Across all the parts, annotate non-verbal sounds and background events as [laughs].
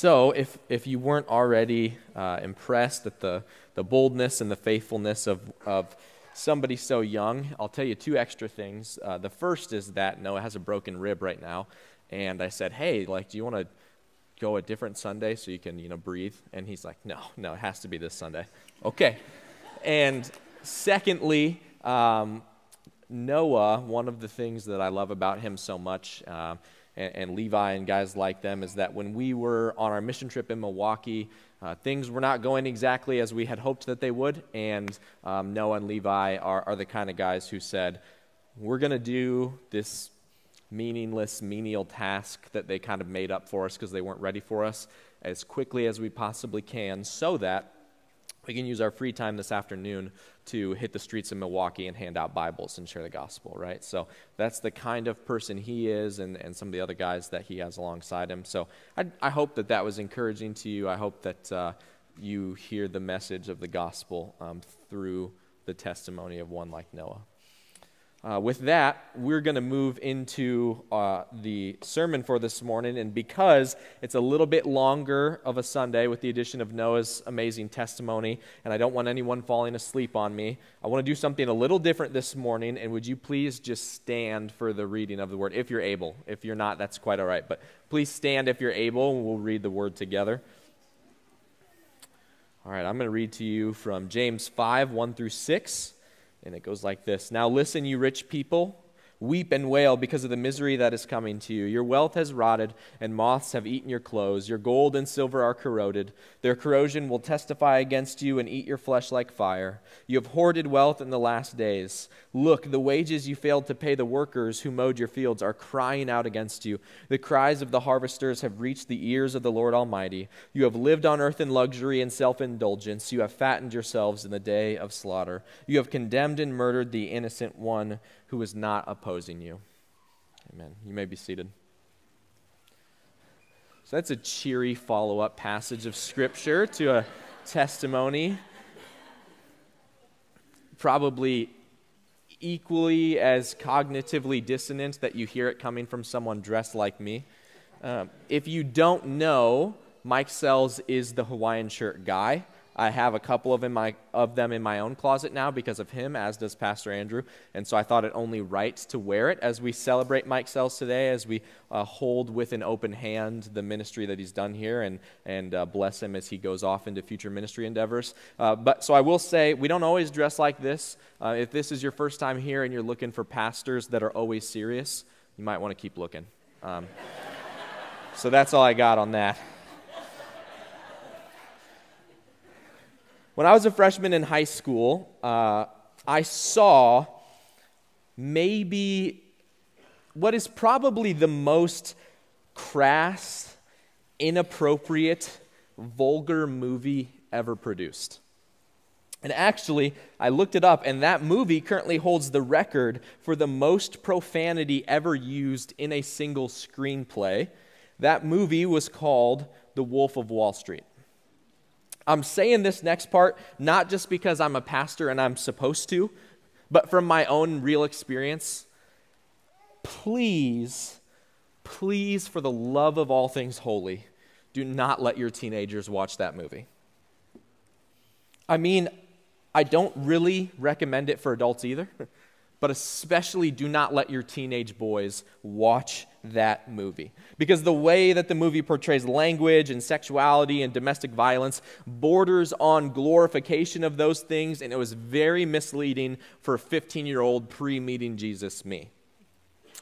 so, if, if you weren't already uh, impressed at the, the boldness and the faithfulness of, of somebody so young, I'll tell you two extra things. Uh, the first is that Noah has a broken rib right now. And I said, hey, like, do you want to go a different Sunday so you can, you know, breathe? And he's like, no, no, it has to be this Sunday. Okay. And secondly, um, Noah, one of the things that I love about him so much, uh, and, and, Levi and guys like them, is that when we were on our mission trip in Milwaukee, uh, things were not going exactly as we had hoped that they would. And um, Noah and Levi are, are the kind of guys who said, We're going to do this meaningless, menial task that they kind of made up for us because they weren't ready for us as quickly as we possibly can so that we can use our free time this afternoon to hit the streets of Milwaukee and hand out Bibles and share the gospel, right? So that's the kind of person he is and, and some of the other guys that he has alongside him. So I, I hope that that was encouraging to you. I hope that uh, you hear the message of the gospel um, through the testimony of one like Noah. Uh, with that, we're going to move into uh, the sermon for this morning. And because it's a little bit longer of a Sunday with the addition of Noah's amazing testimony, and I don't want anyone falling asleep on me, I want to do something a little different this morning. And would you please just stand for the reading of the word if you're able? If you're not, that's quite all right. But please stand if you're able, and we'll read the word together. All right, I'm going to read to you from James 5 1 through 6. And it goes like this Now listen, you rich people. Weep and wail because of the misery that is coming to you. Your wealth has rotted, and moths have eaten your clothes. Your gold and silver are corroded. Their corrosion will testify against you and eat your flesh like fire. You have hoarded wealth in the last days. Look, the wages you failed to pay the workers who mowed your fields are crying out against you. The cries of the harvesters have reached the ears of the Lord Almighty. You have lived on earth in luxury and self indulgence. You have fattened yourselves in the day of slaughter. You have condemned and murdered the innocent one who is not opposing you. Amen. You may be seated. So that's a cheery follow up passage of Scripture to a testimony. Probably equally as cognitively dissonant that you hear it coming from someone dressed like me. Um, if you don't know, Mike Sells is the Hawaiian shirt guy. I have a couple of, in my, of them in my own closet now because of him, as does Pastor Andrew. And so I thought it only right to wear it as we celebrate Mike Sells today, as we uh, hold with an open hand the ministry that he's done here and, and uh, bless him as he goes off into future ministry endeavors. Uh, but so I will say, we don't always dress like this. Uh, if this is your first time here and you're looking for pastors that are always serious, you might want to keep looking. Um, [laughs] so that's all I got on that. When I was a freshman in high school, uh, I saw maybe what is probably the most crass, inappropriate, vulgar movie ever produced. And actually, I looked it up, and that movie currently holds the record for the most profanity ever used in a single screenplay. That movie was called The Wolf of Wall Street. I'm saying this next part not just because I'm a pastor and I'm supposed to, but from my own real experience. Please, please, for the love of all things holy, do not let your teenagers watch that movie. I mean, I don't really recommend it for adults either. [laughs] but especially do not let your teenage boys watch that movie. Because the way that the movie portrays language and sexuality and domestic violence borders on glorification of those things, and it was very misleading for a 15 year old pre meeting Jesus me.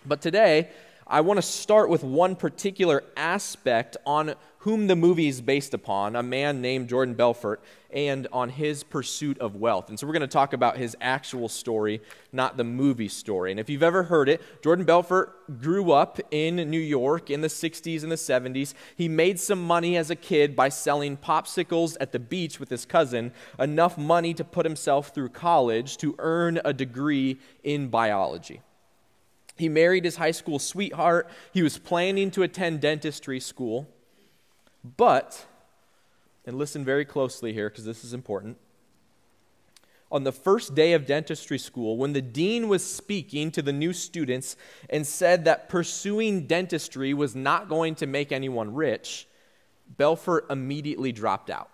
But today, I want to start with one particular aspect on whom the movie is based upon, a man named Jordan Belfort, and on his pursuit of wealth. And so we're going to talk about his actual story, not the movie story. And if you've ever heard it, Jordan Belfort grew up in New York in the 60s and the 70s. He made some money as a kid by selling popsicles at the beach with his cousin, enough money to put himself through college to earn a degree in biology. He married his high school sweetheart. He was planning to attend dentistry school. But, and listen very closely here because this is important. On the first day of dentistry school, when the dean was speaking to the new students and said that pursuing dentistry was not going to make anyone rich, Belfort immediately dropped out.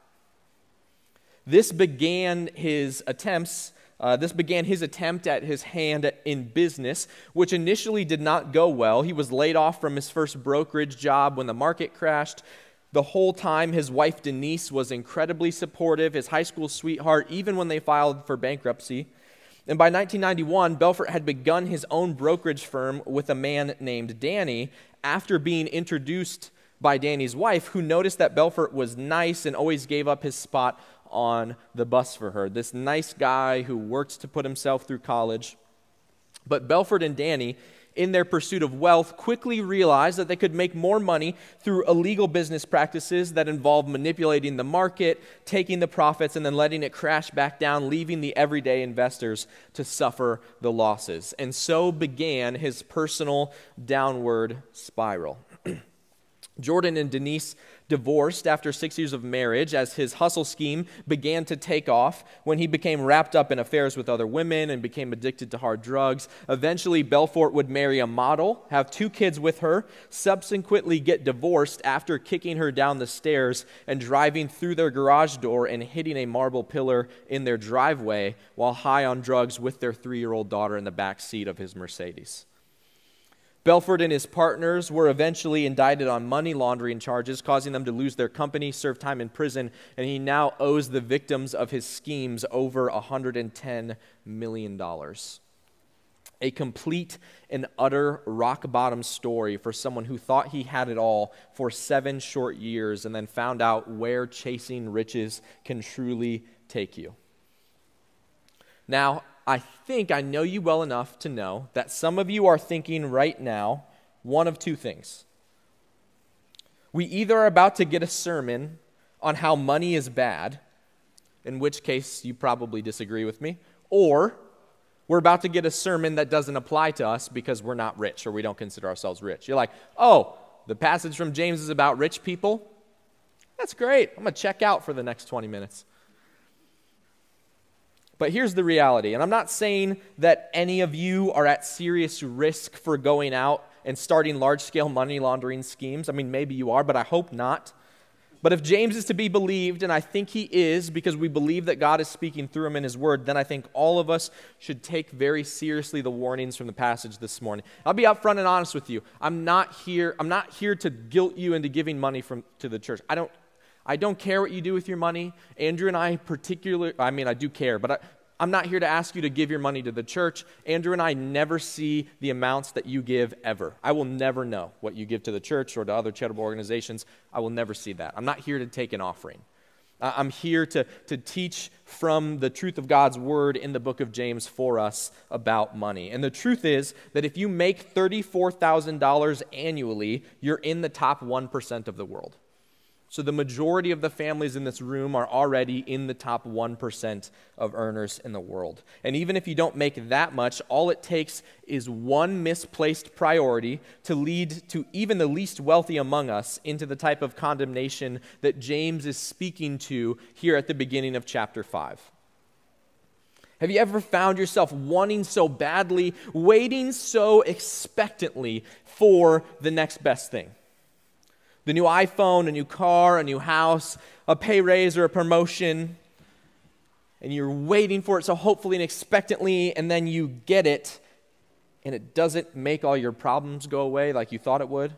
This began his attempts. Uh, this began his attempt at his hand in business, which initially did not go well. He was laid off from his first brokerage job when the market crashed. The whole time, his wife Denise was incredibly supportive, his high school sweetheart, even when they filed for bankruptcy. And by 1991, Belfort had begun his own brokerage firm with a man named Danny after being introduced by Danny's wife, who noticed that Belfort was nice and always gave up his spot on the bus for her. This nice guy who worked to put himself through college. But Belfort and Danny, in their pursuit of wealth, quickly realized that they could make more money through illegal business practices that involved manipulating the market, taking the profits, and then letting it crash back down, leaving the everyday investors to suffer the losses. And so began his personal downward spiral. Jordan and Denise divorced after six years of marriage as his hustle scheme began to take off when he became wrapped up in affairs with other women and became addicted to hard drugs. Eventually, Belfort would marry a model, have two kids with her, subsequently get divorced after kicking her down the stairs and driving through their garage door and hitting a marble pillar in their driveway while high on drugs with their three year old daughter in the back seat of his Mercedes. Belfort and his partners were eventually indicted on money laundering charges, causing them to lose their company, serve time in prison, and he now owes the victims of his schemes over $110 million. A complete and utter rock bottom story for someone who thought he had it all for seven short years and then found out where chasing riches can truly take you. Now, I think I know you well enough to know that some of you are thinking right now one of two things. We either are about to get a sermon on how money is bad, in which case you probably disagree with me, or we're about to get a sermon that doesn't apply to us because we're not rich or we don't consider ourselves rich. You're like, oh, the passage from James is about rich people? That's great. I'm going to check out for the next 20 minutes. But here's the reality, and I'm not saying that any of you are at serious risk for going out and starting large scale money laundering schemes. I mean, maybe you are, but I hope not. But if James is to be believed, and I think he is because we believe that God is speaking through him in his word, then I think all of us should take very seriously the warnings from the passage this morning. I'll be upfront and honest with you. I'm not here, I'm not here to guilt you into giving money from, to the church. I don't I don't care what you do with your money. Andrew and I, particularly, I mean, I do care, but I, I'm not here to ask you to give your money to the church. Andrew and I never see the amounts that you give ever. I will never know what you give to the church or to other charitable organizations. I will never see that. I'm not here to take an offering. I'm here to, to teach from the truth of God's word in the book of James for us about money. And the truth is that if you make $34,000 annually, you're in the top 1% of the world. So the majority of the families in this room are already in the top 1% of earners in the world. And even if you don't make that much, all it takes is one misplaced priority to lead to even the least wealthy among us into the type of condemnation that James is speaking to here at the beginning of chapter 5. Have you ever found yourself wanting so badly, waiting so expectantly for the next best thing? The new iPhone, a new car, a new house, a pay raise or a promotion, and you're waiting for it so hopefully and expectantly, and then you get it, and it doesn't make all your problems go away like you thought it would?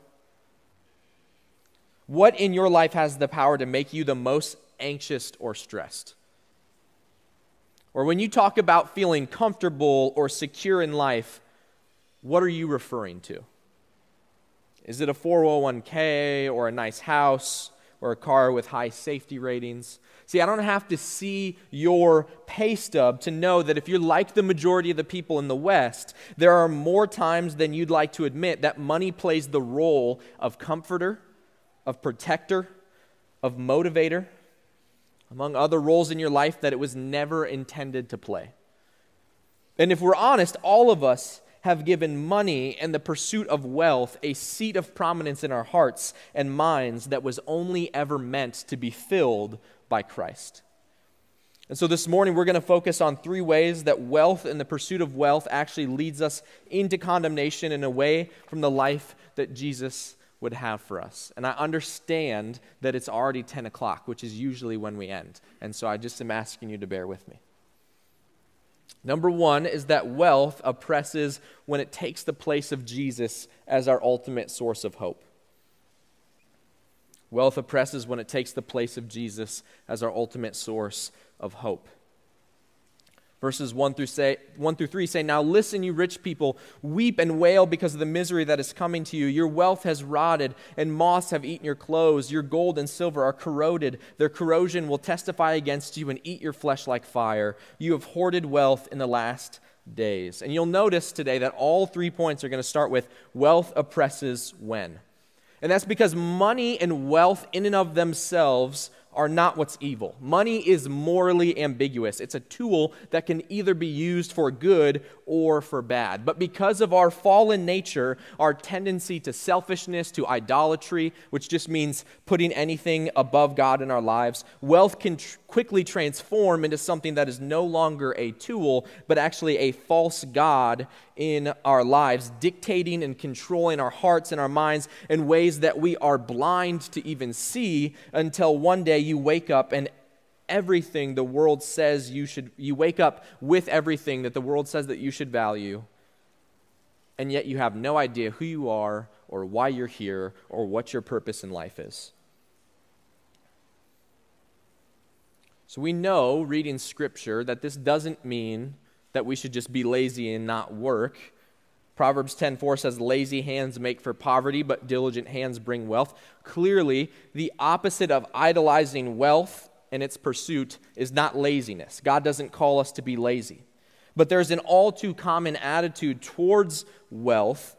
What in your life has the power to make you the most anxious or stressed? Or when you talk about feeling comfortable or secure in life, what are you referring to? Is it a 401k or a nice house or a car with high safety ratings? See, I don't have to see your pay stub to know that if you're like the majority of the people in the West, there are more times than you'd like to admit that money plays the role of comforter, of protector, of motivator, among other roles in your life that it was never intended to play. And if we're honest, all of us have given money and the pursuit of wealth a seat of prominence in our hearts and minds that was only ever meant to be filled by Christ. And so this morning, we're going to focus on three ways that wealth and the pursuit of wealth actually leads us into condemnation and away from the life that Jesus would have for us. And I understand that it's already 10 o'clock, which is usually when we end. And so I just am asking you to bear with me. Number one is that wealth oppresses when it takes the place of Jesus as our ultimate source of hope. Wealth oppresses when it takes the place of Jesus as our ultimate source of hope. Verses 1 through, say, 1 through 3 say, Now listen, you rich people, weep and wail because of the misery that is coming to you. Your wealth has rotted, and moths have eaten your clothes. Your gold and silver are corroded. Their corrosion will testify against you and eat your flesh like fire. You have hoarded wealth in the last days. And you'll notice today that all three points are going to start with wealth oppresses when. And that's because money and wealth, in and of themselves, are not what's evil. Money is morally ambiguous. It's a tool that can either be used for good or for bad. But because of our fallen nature, our tendency to selfishness, to idolatry, which just means putting anything above God in our lives, wealth can tr- quickly transform into something that is no longer a tool, but actually a false God in our lives, dictating and controlling our hearts and our minds in ways that we are blind to even see until one day you wake up and everything the world says you should, you wake up with everything that the world says that you should value, and yet you have no idea who you are or why you're here or what your purpose in life is. So we know, reading scripture, that this doesn't mean that we should just be lazy and not work. Proverbs 10:4 says lazy hands make for poverty but diligent hands bring wealth. Clearly, the opposite of idolizing wealth and its pursuit is not laziness. God doesn't call us to be lazy. But there's an all too common attitude towards wealth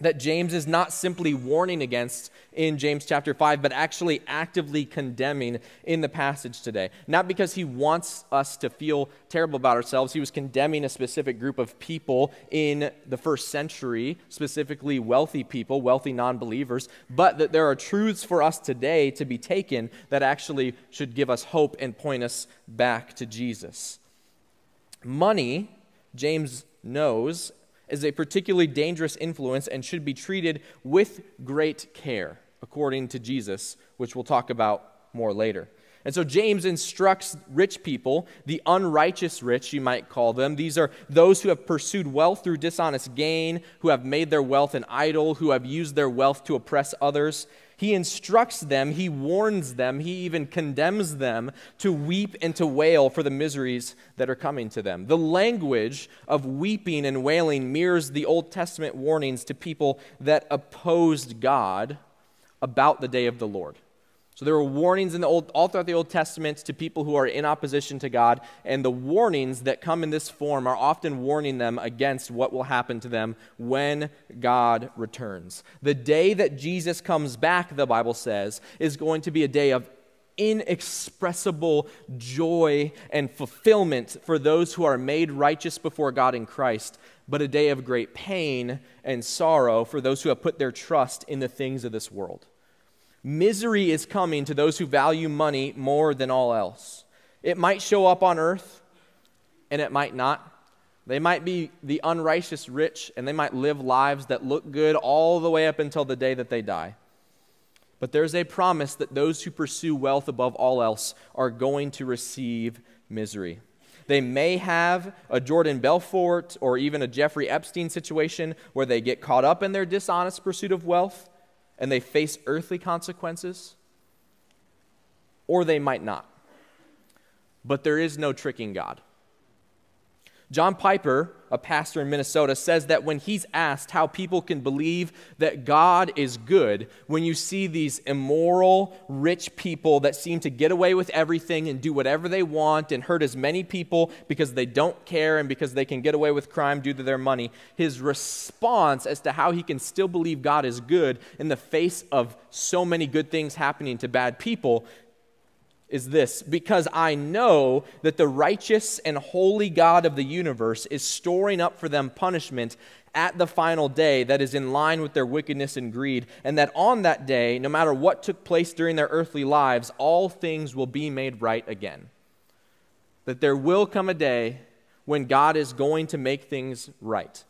that James is not simply warning against in James chapter 5, but actually actively condemning in the passage today. Not because he wants us to feel terrible about ourselves, he was condemning a specific group of people in the first century, specifically wealthy people, wealthy non believers, but that there are truths for us today to be taken that actually should give us hope and point us back to Jesus. Money, James knows, is a particularly dangerous influence and should be treated with great care, according to Jesus, which we'll talk about more later. And so James instructs rich people, the unrighteous rich, you might call them. These are those who have pursued wealth through dishonest gain, who have made their wealth an idol, who have used their wealth to oppress others. He instructs them, he warns them, he even condemns them to weep and to wail for the miseries that are coming to them. The language of weeping and wailing mirrors the Old Testament warnings to people that opposed God about the day of the Lord. So there were warnings in the old, all throughout the Old Testament to people who are in opposition to God, and the warnings that come in this form are often warning them against what will happen to them when God returns. The day that Jesus comes back, the Bible says, is going to be a day of inexpressible joy and fulfillment for those who are made righteous before God in Christ, but a day of great pain and sorrow for those who have put their trust in the things of this world. Misery is coming to those who value money more than all else. It might show up on earth, and it might not. They might be the unrighteous rich, and they might live lives that look good all the way up until the day that they die. But there's a promise that those who pursue wealth above all else are going to receive misery. They may have a Jordan Belfort or even a Jeffrey Epstein situation where they get caught up in their dishonest pursuit of wealth and they face earthly consequences, or they might not. But there is no tricking God. John Piper, a pastor in Minnesota, says that when he's asked how people can believe that God is good, when you see these immoral, rich people that seem to get away with everything and do whatever they want and hurt as many people because they don't care and because they can get away with crime due to their money, his response as to how he can still believe God is good in the face of so many good things happening to bad people is this because I know that the righteous and holy God of the universe is storing up for them punishment at the final day that is in line with their wickedness and greed, and that on that day, no matter what took place during their earthly lives, all things will be made right again. That there will come a day when God is going to make things right.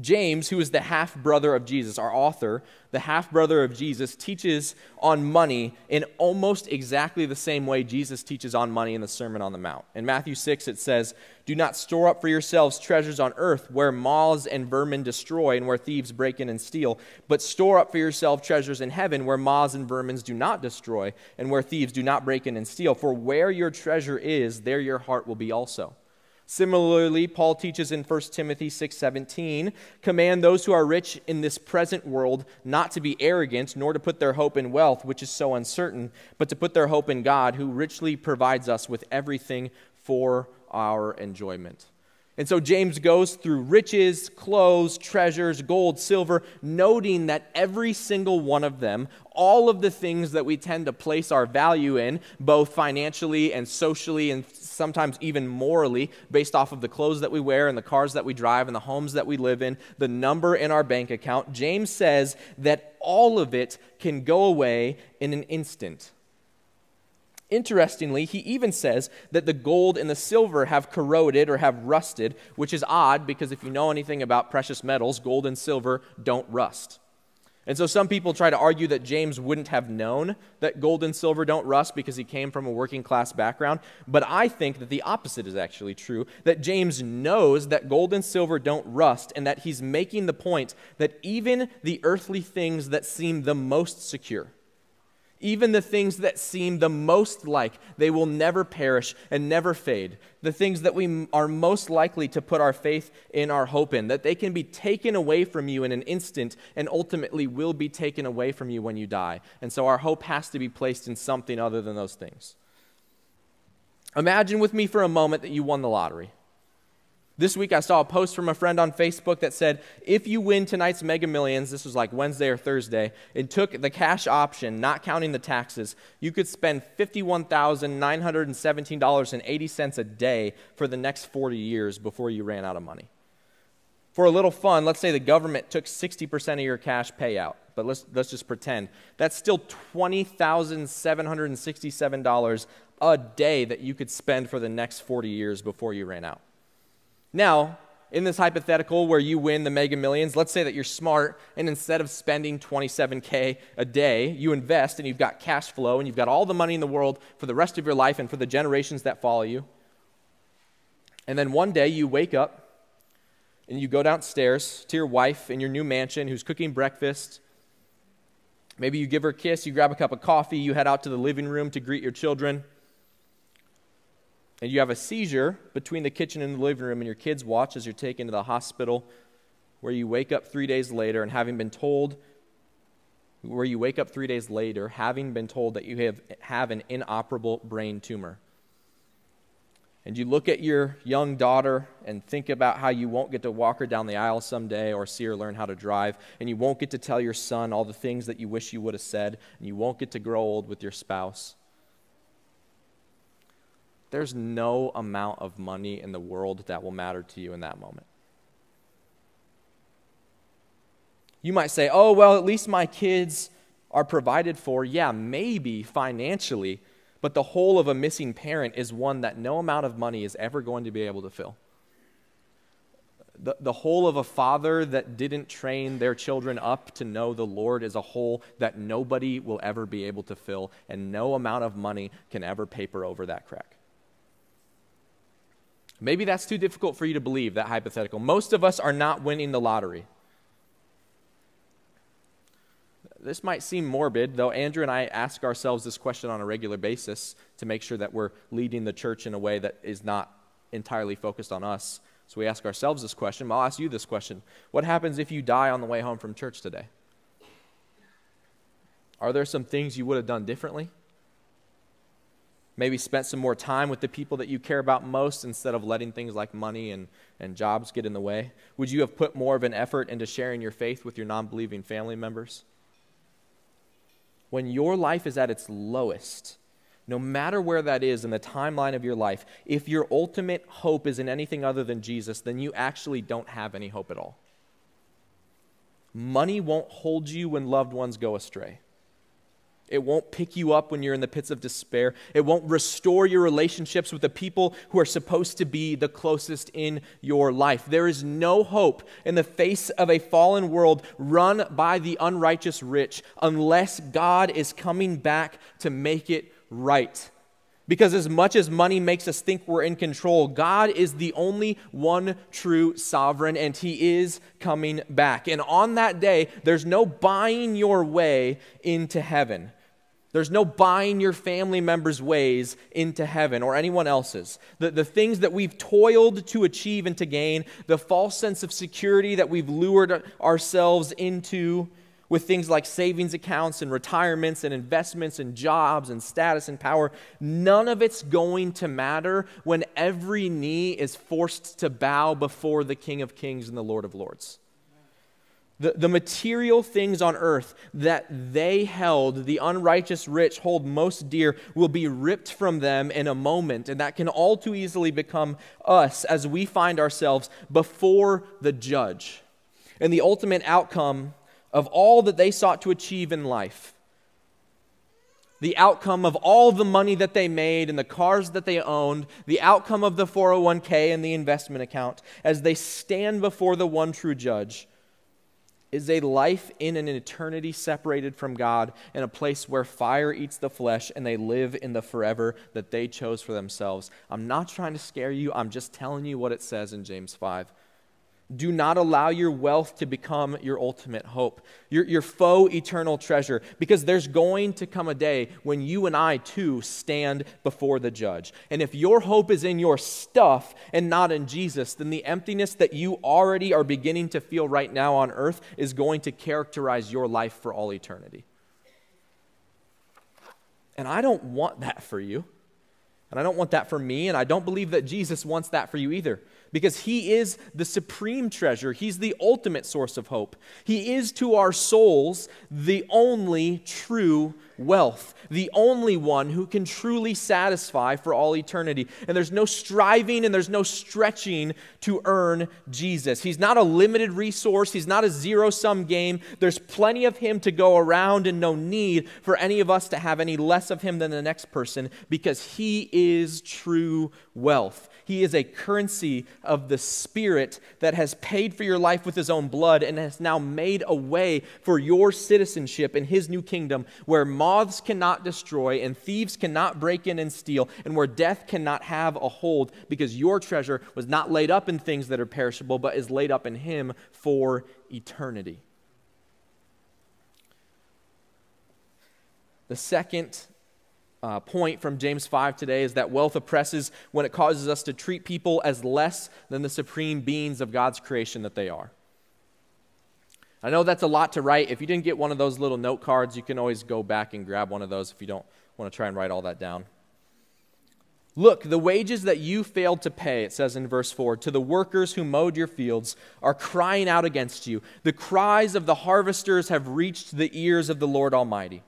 James, who is the half brother of Jesus, our author, the half brother of Jesus, teaches on money in almost exactly the same way Jesus teaches on money in the Sermon on the Mount. In Matthew 6, it says, Do not store up for yourselves treasures on earth where moths and vermin destroy and where thieves break in and steal, but store up for yourself treasures in heaven where moths and vermins do not destroy and where thieves do not break in and steal. For where your treasure is, there your heart will be also. Similarly, Paul teaches in 1 Timothy 6:17, command those who are rich in this present world not to be arrogant nor to put their hope in wealth, which is so uncertain, but to put their hope in God, who richly provides us with everything for our enjoyment. And so James goes through riches, clothes, treasures, gold, silver, noting that every single one of them, all of the things that we tend to place our value in, both financially and socially and sometimes even morally, based off of the clothes that we wear and the cars that we drive and the homes that we live in, the number in our bank account, James says that all of it can go away in an instant. Interestingly, he even says that the gold and the silver have corroded or have rusted, which is odd because if you know anything about precious metals, gold and silver don't rust. And so some people try to argue that James wouldn't have known that gold and silver don't rust because he came from a working class background. But I think that the opposite is actually true that James knows that gold and silver don't rust, and that he's making the point that even the earthly things that seem the most secure, even the things that seem the most like they will never perish and never fade, the things that we are most likely to put our faith in our hope in, that they can be taken away from you in an instant and ultimately will be taken away from you when you die. And so our hope has to be placed in something other than those things. Imagine with me for a moment that you won the lottery. This week I saw a post from a friend on Facebook that said, if you win tonight's Mega Millions, this was like Wednesday or Thursday, and took the cash option, not counting the taxes, you could spend $51,917.80 a day for the next 40 years before you ran out of money. For a little fun, let's say the government took 60% of your cash payout, but let's, let's just pretend. That's still $20,767 a day that you could spend for the next 40 years before you ran out. Now, in this hypothetical where you win the mega millions, let's say that you're smart and instead of spending 27K a day, you invest and you've got cash flow and you've got all the money in the world for the rest of your life and for the generations that follow you. And then one day you wake up and you go downstairs to your wife in your new mansion who's cooking breakfast. Maybe you give her a kiss, you grab a cup of coffee, you head out to the living room to greet your children and you have a seizure between the kitchen and the living room, and your kids watch as you're taken to the hospital, where you wake up three days later and having been told, where you wake up three days later having been told that you have, have an inoperable brain tumor. And you look at your young daughter and think about how you won't get to walk her down the aisle someday or see her learn how to drive, and you won't get to tell your son all the things that you wish you would have said, and you won't get to grow old with your spouse there's no amount of money in the world that will matter to you in that moment. You might say, oh, well, at least my kids are provided for. Yeah, maybe financially, but the hole of a missing parent is one that no amount of money is ever going to be able to fill. The, the hole of a father that didn't train their children up to know the Lord is a hole that nobody will ever be able to fill, and no amount of money can ever paper over that crack. Maybe that's too difficult for you to believe, that hypothetical. Most of us are not winning the lottery. This might seem morbid, though Andrew and I ask ourselves this question on a regular basis to make sure that we're leading the church in a way that is not entirely focused on us. So we ask ourselves this question. I'll ask you this question What happens if you die on the way home from church today? Are there some things you would have done differently? Maybe spent some more time with the people that you care about most instead of letting things like money and, and jobs get in the way? Would you have put more of an effort into sharing your faith with your non believing family members? When your life is at its lowest, no matter where that is in the timeline of your life, if your ultimate hope is in anything other than Jesus, then you actually don't have any hope at all. Money won't hold you when loved ones go astray. It won't pick you up when you're in the pits of despair. It won't restore your relationships with the people who are supposed to be the closest in your life. There is no hope in the face of a fallen world run by the unrighteous rich unless God is coming back to make it right. Because as much as money makes us think we're in control, God is the only one true sovereign, and He is coming back. And on that day, there's no buying your way into heaven. There's no buying your family members' ways into heaven or anyone else's. The, the things that we've toiled to achieve and to gain, the false sense of security that we've lured ourselves into, with things like savings accounts and retirements and investments and jobs and status and power, none of it's going to matter when every knee is forced to bow before the King of Kings and the Lord of Lords. The, the material things on earth that they held, the unrighteous rich hold most dear, will be ripped from them in a moment. And that can all too easily become us as we find ourselves before the judge. And the ultimate outcome of all that they sought to achieve in life, the outcome of all the money that they made and the cars that they owned, the outcome of the 401k and the investment account, as they stand before the one true judge, is a life in an eternity separated from God in a place where fire eats the flesh and they live in the forever that they chose for themselves. I'm not trying to scare you, I'm just telling you what it says in James 5. Do not allow your wealth to become your ultimate hope, your, your faux eternal treasure, because there's going to come a day when you and I too stand before the judge. And if your hope is in your stuff and not in Jesus, then the emptiness that you already are beginning to feel right now on earth is going to characterize your life for all eternity. And I don't want that for you. And I don't want that for me. And I don't believe that Jesus wants that for you either because He is the supreme treasure. He's the ultimate source of hope. He is to our souls the only true wealth, the only one who can truly satisfy for all eternity. And there's no striving and there's no stretching to earn Jesus. He's not a limited resource, He's not a zero sum game. There's plenty of Him to go around and no need for any of us to have any less of Him than the next person because He is true wealth. He is a currency of the Spirit that has paid for your life with His own blood and has now made a way for your citizenship in His new kingdom where moths cannot destroy and thieves cannot break in and steal and where death cannot have a hold because your treasure was not laid up in things that are perishable but is laid up in Him for eternity. The second uh, point from James 5 today is that wealth oppresses when it causes us to treat people as less than the supreme beings of God's creation that they are. I know that's a lot to write. If you didn't get one of those little note cards, you can always go back and grab one of those if you don't want to try and write all that down. Look, the wages that you failed to pay, it says in verse 4, to the workers who mowed your fields are crying out against you. The cries of the harvesters have reached the ears of the Lord Almighty.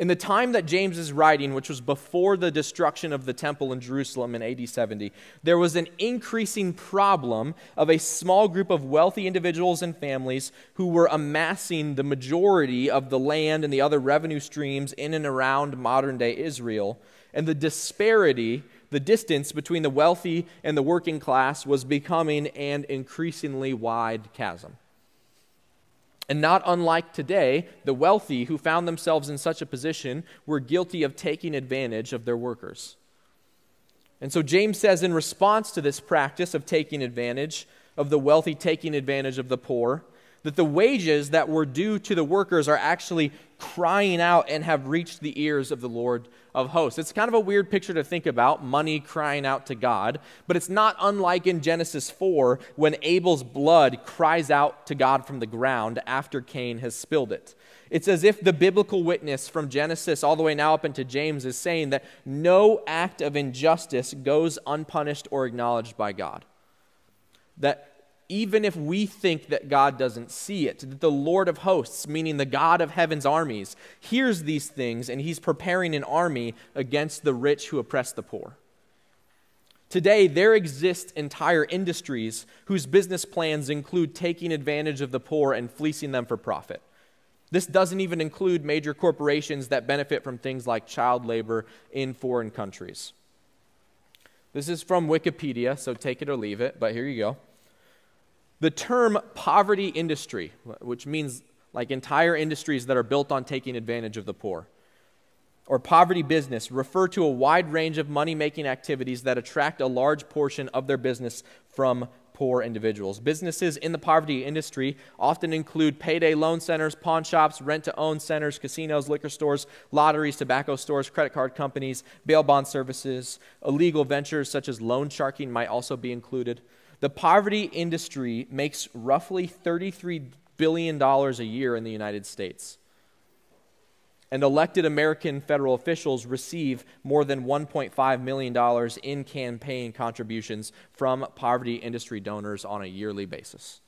In the time that James is writing, which was before the destruction of the temple in Jerusalem in AD 70, there was an increasing problem of a small group of wealthy individuals and families who were amassing the majority of the land and the other revenue streams in and around modern day Israel. And the disparity, the distance between the wealthy and the working class was becoming an increasingly wide chasm. And not unlike today, the wealthy who found themselves in such a position were guilty of taking advantage of their workers. And so James says, in response to this practice of taking advantage, of the wealthy taking advantage of the poor, that the wages that were due to the workers are actually crying out and have reached the ears of the Lord of hosts. It's kind of a weird picture to think about, money crying out to God, but it's not unlike in Genesis 4 when Abel's blood cries out to God from the ground after Cain has spilled it. It's as if the biblical witness from Genesis all the way now up into James is saying that no act of injustice goes unpunished or acknowledged by God. That even if we think that God doesn't see it, that the Lord of hosts, meaning the God of heaven's armies, hears these things and he's preparing an army against the rich who oppress the poor. Today, there exist entire industries whose business plans include taking advantage of the poor and fleecing them for profit. This doesn't even include major corporations that benefit from things like child labor in foreign countries. This is from Wikipedia, so take it or leave it, but here you go. The term poverty industry, which means like entire industries that are built on taking advantage of the poor, or poverty business, refer to a wide range of money making activities that attract a large portion of their business from poor individuals. Businesses in the poverty industry often include payday loan centers, pawn shops, rent to own centers, casinos, liquor stores, lotteries, tobacco stores, credit card companies, bail bond services. Illegal ventures such as loan sharking might also be included. The poverty industry makes roughly $33 billion a year in the United States and elected American federal officials receive more than $1.5 million in campaign contributions from poverty industry donors on a yearly basis.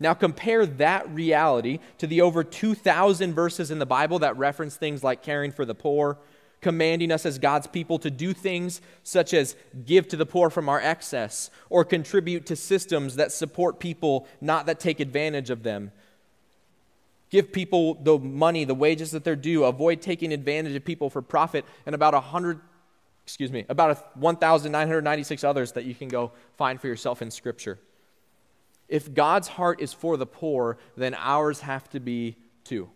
Now, compare that reality to the over 2,000 verses in the Bible that reference things like caring for the poor, commanding us as God's people to do things such as give to the poor from our excess or contribute to systems that support people, not that take advantage of them, Give people the money, the wages that they're due. Avoid taking advantage of people for profit. And about a hundred, excuse me, about 1,996 others that you can go find for yourself in Scripture. If God's heart is for the poor, then ours have to be too.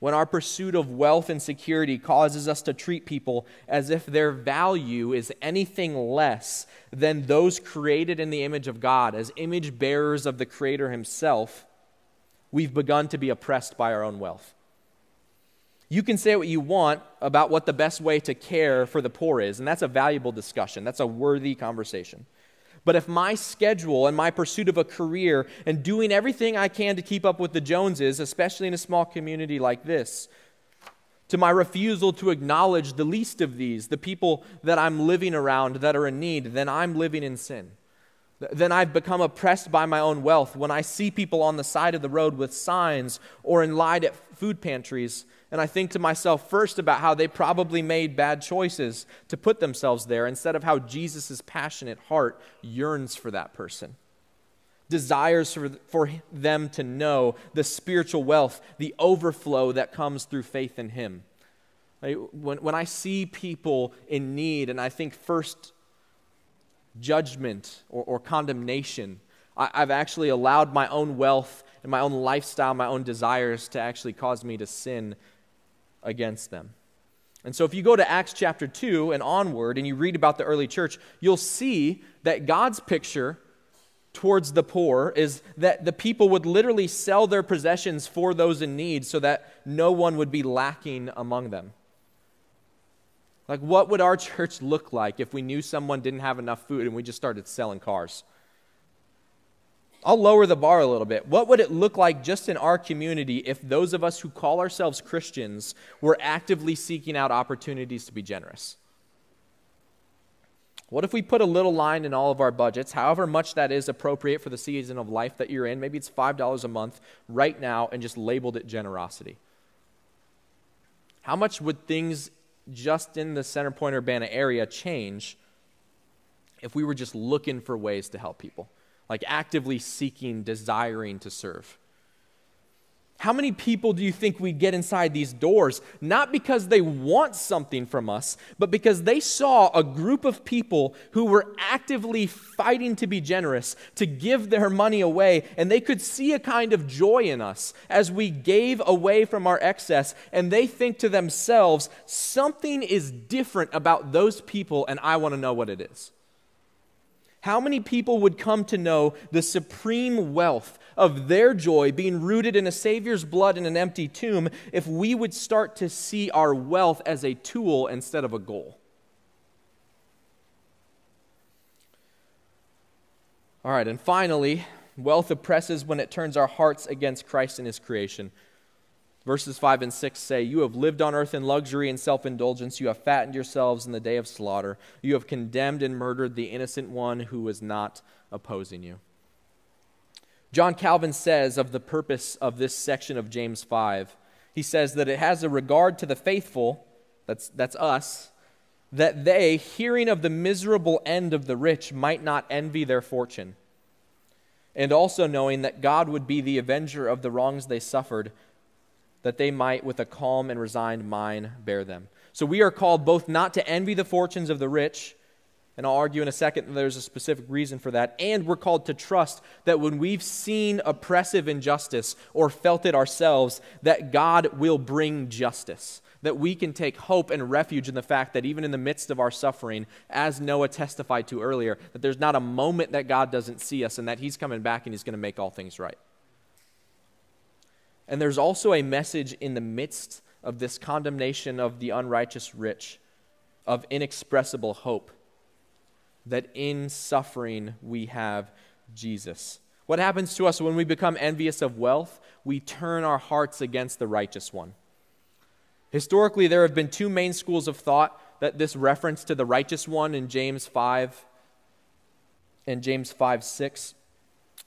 When our pursuit of wealth and security causes us to treat people as if their value is anything less than those created in the image of God, as image bearers of the Creator Himself, we've begun to be oppressed by our own wealth. You can say what you want about what the best way to care for the poor is, and that's a valuable discussion. That's a worthy conversation. But if my schedule and my pursuit of a career and doing everything I can to keep up with the Joneses, especially in a small community like this, to my refusal to acknowledge the least of these, the people that I'm living around that are in need, then I'm living in sin then I've become oppressed by my own wealth. When I see people on the side of the road with signs or in line at food pantries, and I think to myself first about how they probably made bad choices to put themselves there instead of how Jesus' passionate heart yearns for that person, desires for, for them to know the spiritual wealth, the overflow that comes through faith in Him. When, when I see people in need, and I think first judgment or, or condemnation. I, I've actually allowed my own wealth and my own lifestyle, my own desires to actually cause me to sin against them. And so, if you go to Acts chapter 2 and onward and you read about the early church, you'll see that God's picture towards the poor is that the people would literally sell their possessions for those in need so that no one would be lacking among them. Like, what would our [laughs] church look like if we knew someone didn't have enough food and we just started selling cars? I'll lower the bar a little bit. What would it look like just in our community if those of us who call ourselves Christians were actively seeking out opportunities to be generous? What if we put a little line in all of our budgets, however much that is appropriate for the season of life that you're in? Maybe it's $5 a month right now and just labeled it generosity. How much would things just in the Center Point Urbana area change if we were just looking for ways to help people, like actively seeking, desiring to serve? How many people do you think we get inside these doors? Not because they want something from us, but because they saw a group of people who were actively fighting to be generous, to give their money away, and they could see a kind of joy in us as we gave away from our excess, and they think to themselves, something is different about those people, and I want to know what it is. How many people would come to know the supreme wealth of their joy being rooted in a Savior's blood in an empty tomb if we would start to see our wealth as a tool instead of a goal? All right, and finally, wealth oppresses when it turns our hearts against Christ and His creation. Verses 5 and 6 say, You have lived on earth in luxury and self indulgence. You have fattened yourselves in the day of slaughter. You have condemned and murdered the innocent one who was not opposing you. John Calvin says of the purpose of this section of James 5, he says that it has a regard to the faithful, that's, that's us, that they, hearing of the miserable end of the rich, might not envy their fortune and also knowing that God would be the avenger of the wrongs they suffered, that they might, with a calm and resigned mind, bear them. So we are called both not to envy the fortunes of the rich, and I'll argue in a second that there's a specific reason for that, and we're called to trust that when we've seen oppressive injustice or felt it ourselves, that God will bring justice that we can take hope and refuge in the fact that even in the midst of our suffering, as Noah testified to earlier, that there's not a moment that God doesn't see us and that He's coming back and He's going to make all things right. And there's also a message in the midst of this condemnation of the unrighteous rich, of inexpressible hope, that in suffering we have Jesus. What happens to us when we become envious of wealth? We turn our hearts against the righteous one. Historically, there have been two main schools of thought that this reference to the righteous one in James 5 and James 5 6,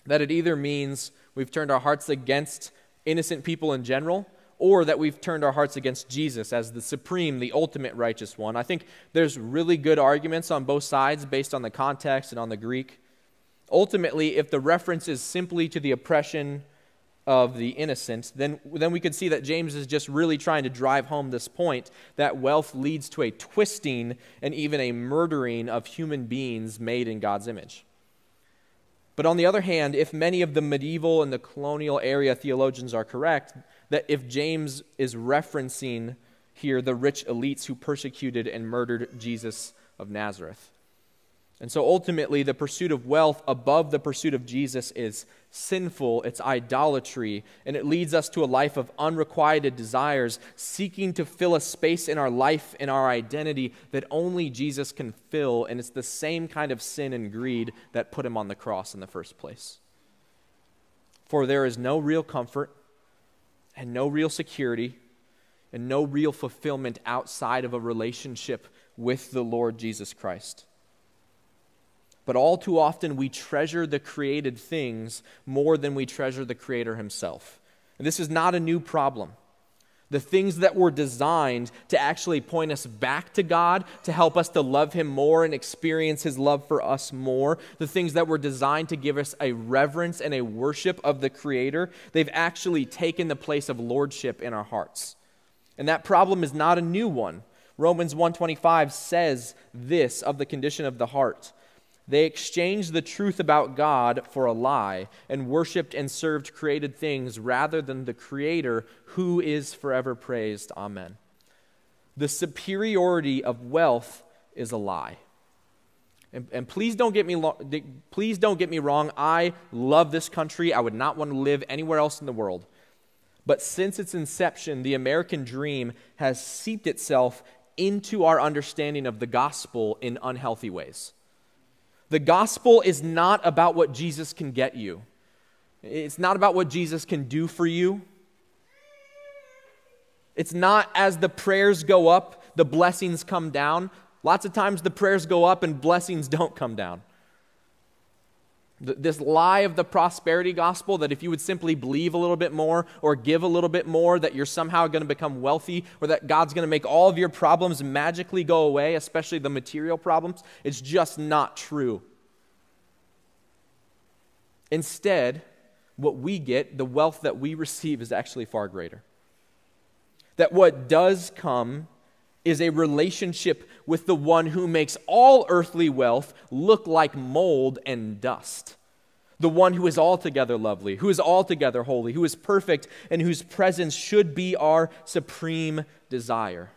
that it either means we've turned our hearts against innocent people in general, or that we've turned our hearts against Jesus as the supreme, the ultimate righteous one. I think there's really good arguments on both sides based on the context and on the Greek. Ultimately, if the reference is simply to the oppression of the innocent, then, then we could see that James is just really trying to drive home this point that wealth leads to a twisting and even a murdering of human beings made in God's image. But on the other hand, if many of the medieval and the colonial area theologians are correct, that if James is referencing here the rich elites who persecuted and murdered Jesus of Nazareth. And so ultimately, the pursuit of wealth above the pursuit of Jesus is sinful, it's idolatry, and it leads us to a life of unrequited desires, seeking to fill a space in our life and our identity that only Jesus can fill. And it's the same kind of sin and greed that put him on the cross in the first place. For there is no real comfort and no real security and no real fulfillment outside of a relationship with the Lord Jesus Christ. But all too often, we treasure the created things more than we treasure the Creator Himself. And this is not a new problem. The things that were designed to actually point us back to God, to help us to love Him more and experience His love for us more, the things that were designed to give us a reverence and a worship of the Creator, they've actually taken the place of lordship in our hearts. And that problem is not a new one. Romans 125 says this of the condition of the heart they exchanged the truth about God for a lie and worshiped and served created things rather than the Creator who is forever praised. Amen. The superiority of wealth is a lie. And, and, please don't get me lo- please don't get me wrong. I love this country. I would not want to live anywhere else in the world. But since its inception, the American dream has seeped itself into our understanding of the gospel in unhealthy ways. The gospel is not about what Jesus can get you, it's not about what Jesus can do for you. It's not as the prayers go up, the blessings come down. Lots of times the prayers go up and blessings [laughs] don't come down this lie of the prosperity gospel that if you would simply believe a little bit more or give a little bit more, that you're somehow going to become wealthy or that God's going to make all of your problems magically go away, especially the material problems, it's just not true. Instead, what we get, the wealth that we receive, is actually far greater. That what does come is a relationship with the one who makes all earthly wealth look like mold and dust. The one who is altogether lovely, who is altogether holy, who is perfect, and whose presence should be our supreme desire.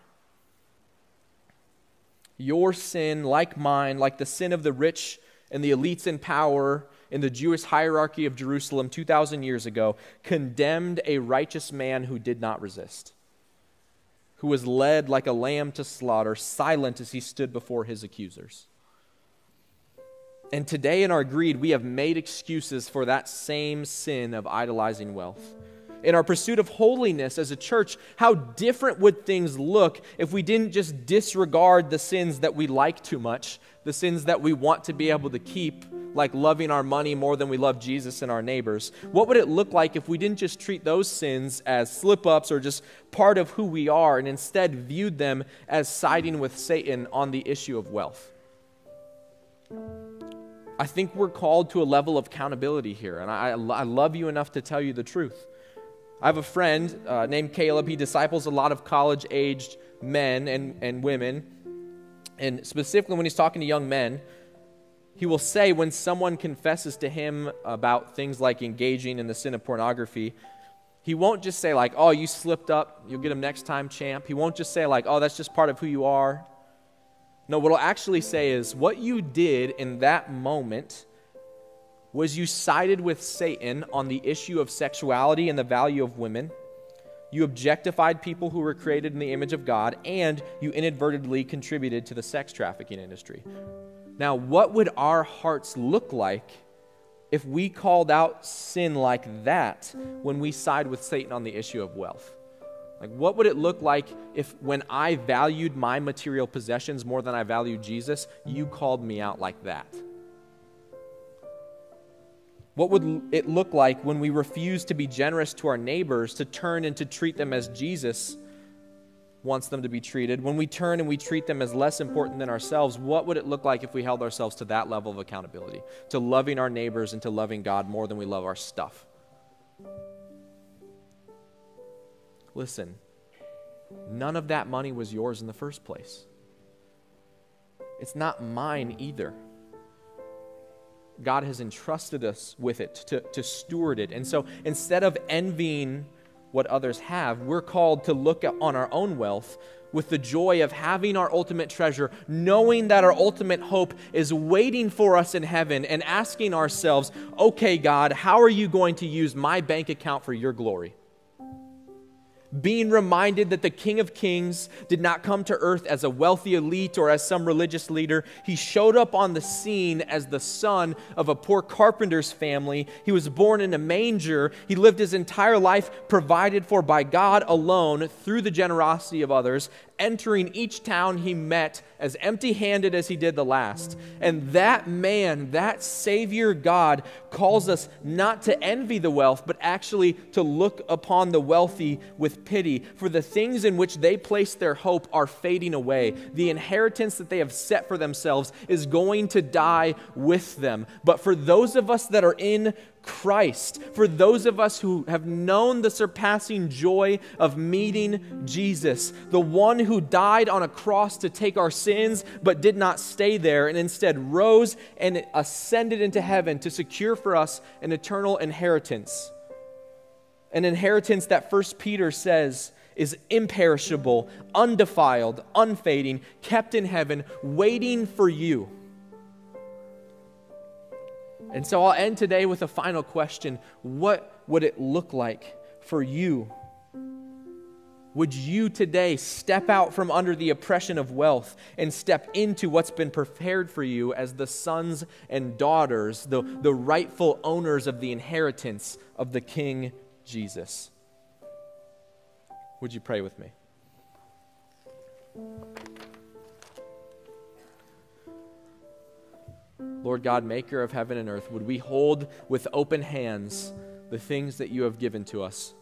Your sin, like mine, like the sin of the rich and the elites in power in the Jewish hierarchy of Jerusalem 2,000 years ago, condemned a righteous man who did not resist who was led like a lamb to slaughter, silent as he stood before his accusers. And today, in our greed, we have made excuses for that same sin of idolizing wealth. In our pursuit of holiness as a church, how different would things look if we didn't just disregard the sins that we like too much, the sins that we want to be able to keep, like loving our money more than we love Jesus and our neighbors, what would it look like if we didn't just treat those sins as slip ups or just part of who we are and instead viewed them as siding with Satan on the issue of wealth? I think we're called to a level of accountability here, and I, I love you enough to tell you the truth. I have a friend uh, named Caleb. He disciples a lot of college aged men and, and women. And specifically, when he's talking to young men, he will say when someone confesses to him about things like engaging in the sin of pornography, he won't just say, like, oh, you slipped up, you'll get him next time, champ. He won't just say, like, oh, that's just part of who you are. No, what he'll actually say is, what you did in that moment was you sided with Satan on the issue of sexuality and the value of women. You objectified people who were created in the image of God, and you inadvertently contributed to the sex trafficking industry. Now, what would our hearts look like if we called out sin like that when we side with Satan on the issue of wealth? Like, what would it look like if, when I valued my material possessions more than I valued Jesus, you called me out like that? What would it look like when we refuse to be generous to our neighbors, to turn and to treat them as Jesus wants them to be treated, when we turn and we treat them as less important than ourselves, what would it look like if we held ourselves to that level of accountability, to loving our neighbors and to loving God more than we love our stuff? Listen, none of that money was yours in the first place. It's not mine either. God has entrusted us with it to, to steward it. And so instead of envying what others have. We're called to look on our own wealth with the joy of having our ultimate treasure, knowing that our ultimate hope is waiting for us in heaven, and asking ourselves, okay, God, how are you going to use my bank account for your glory? Being reminded that the King of Kings did not come to earth as a wealthy elite or as some religious leader. He showed up on the scene as the son of a poor carpenter's family. He was born in a manger. He lived his entire life provided for by God alone through the generosity of others, entering each town he met as empty handed as he did the last. And that man, that Savior God, calls us not to envy the wealth, but actually to look upon the wealthy with pity. For the things in which they place their hope are fading away. The inheritance that they have set for themselves is going to die with them. But for those of us that are in Christ. For those of us who have known the surpassing joy of meeting Jesus, the one who died on a cross to take our sins but did not stay there and instead rose and ascended into heaven to secure for us an eternal inheritance. An inheritance that First Peter says is imperishable, undefiled, unfading, kept in heaven, waiting for you. And so I'll end today with a final question What would it look like for you? Would you today step out from under the oppression of wealth and step into what's been prepared for you as the sons and daughters, the, the rightful owners of the inheritance of the King Jesus? Would you pray with me? Lord God, maker of heaven and earth, would we hold with open hands the things that you have given to us?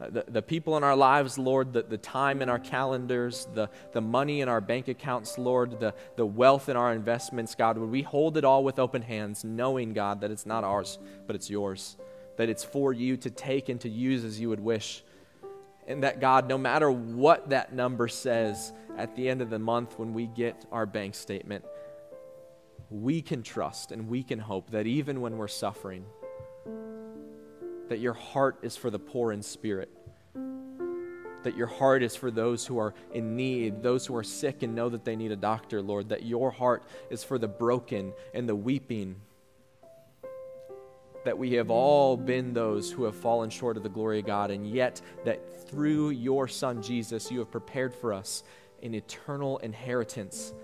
Uh, the, the people in our lives, Lord, the, the time in our calendars, the, the money in our bank accounts, Lord, the, the wealth in our investments, God, would we hold it all with open hands, knowing, God, that it's not ours, but it's yours, that it's for you to take and to use as you would wish. And that, God, no matter what that number says at the end of the month when we get our bank statement, we can trust and we can hope that even when we're suffering, that your heart is for the poor in spirit, that your heart is for those who are in need, those who are sick and know that they need a doctor, Lord, that your heart is for the broken and the weeping, that we have all been those who have fallen short of the glory of God, and yet that through your Son Jesus, you have prepared for us an eternal inheritance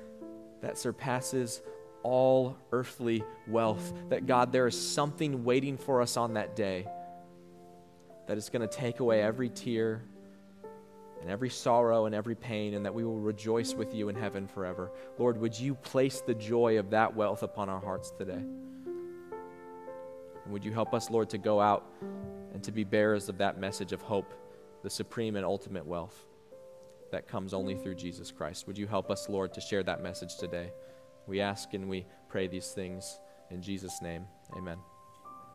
that surpasses all earthly wealth. That God, there is something waiting for us on that day that is going to take away every tear and every sorrow and every pain, and that we will rejoice with you in heaven forever. Lord, would you place the joy of that wealth upon our hearts today? And would you help us, Lord, to go out and to be bearers of that message of hope, the supreme and ultimate wealth that comes only through Jesus Christ? Would you help us, Lord, to share that message today? We ask and we pray these things In Jesus' name, amen.